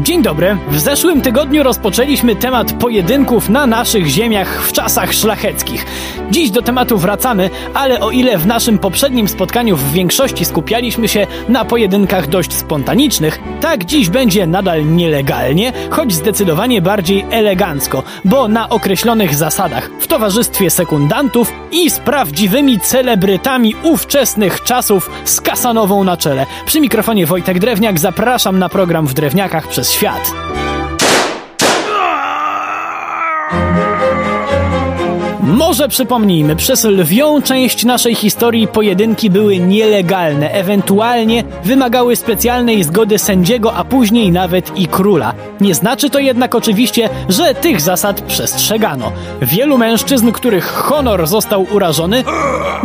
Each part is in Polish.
Dzień dobry. W zeszłym tygodniu rozpoczęliśmy temat pojedynków na naszych ziemiach w czasach szlacheckich. Dziś do tematu wracamy, ale o ile w naszym poprzednim spotkaniu w większości skupialiśmy się na pojedynkach dość spontanicznych, tak dziś będzie nadal nielegalnie, choć zdecydowanie bardziej elegancko, bo na określonych zasadach, w towarzystwie sekundantów i z prawdziwymi celebrytami ówczesnych czasów z Kasanową na czele. Przy mikrofonie Wojtek Drewniak zapraszam na program w Drewniakach przez świat. Może przypomnijmy, przez lwią część naszej historii pojedynki były nielegalne, ewentualnie wymagały specjalnej zgody sędziego, a później nawet i króla. Nie znaczy to jednak oczywiście, że tych zasad przestrzegano. Wielu mężczyzn, których honor został urażony,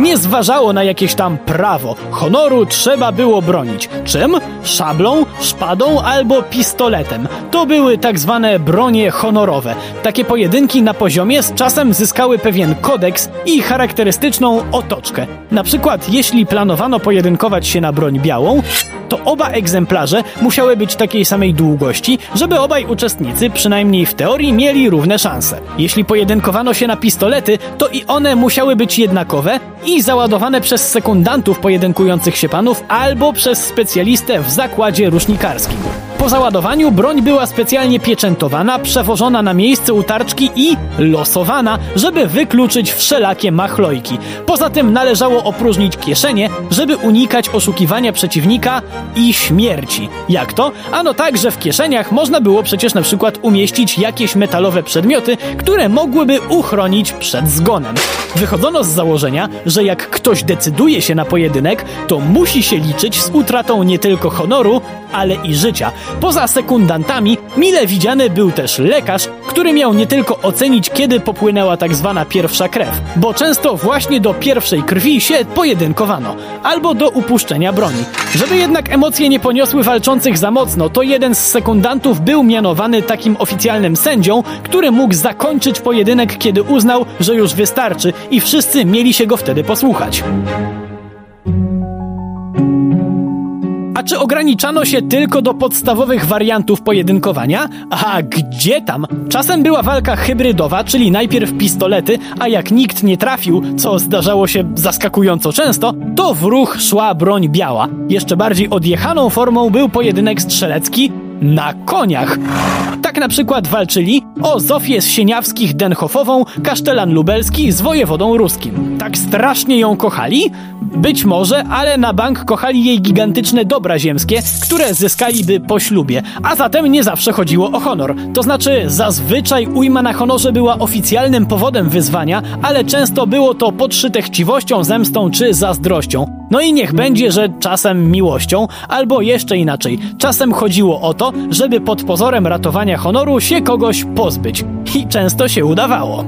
nie zważało na jakieś tam prawo. Honoru trzeba było bronić. Czym? Szablą, szpadą albo pistoletem. To były tak zwane bronie honorowe. Takie pojedynki na poziomie z czasem zyskały pewien kodeks i charakterystyczną otoczkę. Na przykład, jeśli planowano pojedynkować się na broń białą, to oba egzemplarze musiały być takiej samej długości, żeby obaj uczestnicy, przynajmniej w teorii, mieli równe szanse. Jeśli pojedynkowano się na pistolety, to i one musiały być jednakowe i załadowane przez sekundantów pojedynkujących się panów albo przez specjalistę w zakładzie rusznikarskim. Po załadowaniu broń była specjalnie pieczętowana, przewożona na miejsce utarczki i losowana, żeby wykluczyć wszelakie machlojki. Poza tym należało opróżnić kieszenie, żeby unikać oszukiwania przeciwnika i śmierci. Jak to? Ano tak, że w kieszeniach można było przecież na przykład umieścić jakieś metalowe przedmioty, które mogłyby uchronić przed zgonem. Wychodzono z założenia, że jak ktoś decyduje się na pojedynek, to musi się liczyć z utratą nie tylko honoru, ale i życia. Poza sekundantami, mile widziany był też lekarz, który miał nie tylko ocenić, kiedy popłynęła tak zwana pierwsza krew, bo często właśnie do pierwszej krwi się pojedynkowano, albo do upuszczenia broni. Żeby jednak emocje nie poniosły walczących za mocno, to jeden z sekundantów był mianowany takim oficjalnym sędzią, który mógł zakończyć pojedynek, kiedy uznał, że już wystarczy i wszyscy mieli się go wtedy posłuchać. A czy ograniczano się tylko do podstawowych wariantów pojedynkowania? A gdzie tam? Czasem była walka hybrydowa, czyli najpierw pistolety, a jak nikt nie trafił, co zdarzało się zaskakująco często, to w ruch szła broń biała. Jeszcze bardziej odjechaną formą był pojedynek strzelecki, na koniach. Tak na przykład walczyli o Zofię z Sieniawskich Denhofową, kasztelan lubelski z wojewodą ruskim. Tak strasznie ją kochali? Być może, ale na bank kochali jej gigantyczne dobra ziemskie, które zyskaliby po ślubie. A zatem nie zawsze chodziło o honor. To znaczy, zazwyczaj ujma na honorze była oficjalnym powodem wyzwania, ale często było to podszyte chciwością, zemstą czy zazdrością. No i niech będzie, że czasem miłością, albo jeszcze inaczej. Czasem chodziło o to, żeby pod pozorem ratowania honoru się kogoś pozbyć. I często się udawało.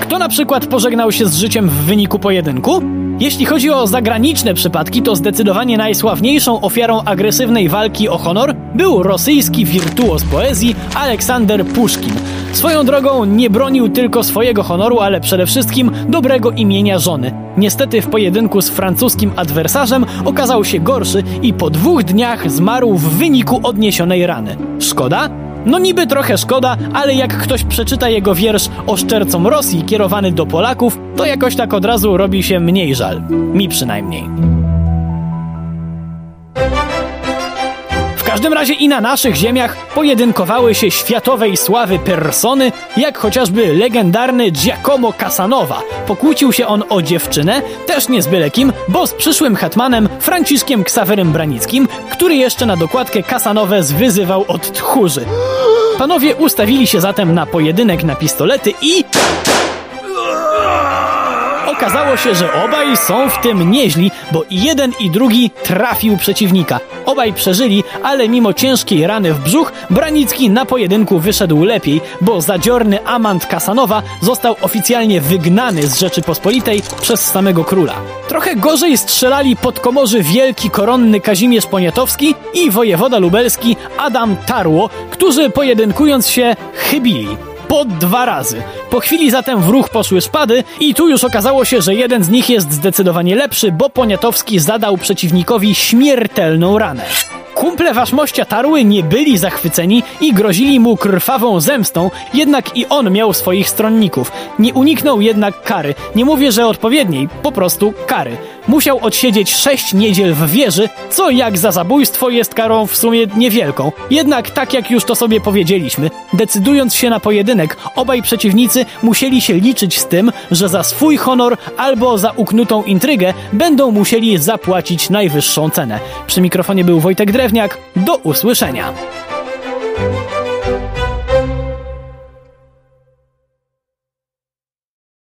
Kto na przykład pożegnał się z życiem w wyniku pojedynku? Jeśli chodzi o zagraniczne przypadki, to zdecydowanie najsławniejszą ofiarą agresywnej walki o honor był rosyjski wirtuoz poezji Aleksander Puszkin. Swoją drogą nie bronił tylko swojego honoru, ale przede wszystkim dobrego imienia żony. Niestety w pojedynku z francuskim adwersarzem okazał się gorszy i po dwóch dniach zmarł w wyniku odniesionej rany. Szkoda? No niby trochę szkoda, ale jak ktoś przeczyta jego wiersz Oszczercom Rosji kierowany do Polaków, to jakoś tak od razu robi się mniej żal. Mi przynajmniej. Każdym razie i na naszych ziemiach pojedynkowały się światowej sławy persony, jak chociażby legendarny Giacomo Casanova. Pokłócił się on o dziewczynę, też nie z byle kim, bo z przyszłym hetmanem Franciszkiem Ksawerym Branickim, który jeszcze na dokładkę Casanowę zwyzywał od tchórzy. Panowie ustawili się zatem na pojedynek na pistolety i... Okazało się, że obaj są w tym nieźli, bo jeden i drugi trafił przeciwnika. Obaj przeżyli, ale mimo ciężkiej rany w brzuch, Branicki na pojedynku wyszedł lepiej, bo zadziorny amant Kasanowa został oficjalnie wygnany z Rzeczypospolitej przez samego króla. Trochę gorzej strzelali podkomorzy wielki koronny Kazimierz Poniatowski i wojewoda lubelski Adam Tarło, którzy pojedynkując się chybili po dwa razy. Po chwili zatem w ruch poszły szpady i tu już okazało się, że jeden z nich jest zdecydowanie lepszy, bo Poniatowski zadał przeciwnikowi śmiertelną ranę. Kumple waszmościa Tarły nie byli zachwyceni i grozili mu krwawą zemstą, jednak i on miał swoich stronników. Nie uniknął jednak kary. Nie mówię, że odpowiedniej, po prostu kary. Musiał odsiedzieć sześć niedziel w wieży, co jak za zabójstwo jest karą w sumie niewielką. Jednak tak jak już to sobie powiedzieliśmy, decydując się na pojedynek, obaj przeciwnicy musieli się liczyć z tym, że za swój honor albo za uknutą intrygę będą musieli zapłacić najwyższą cenę. Przy mikrofonie był Wojtek Drewniak. Do usłyszenia.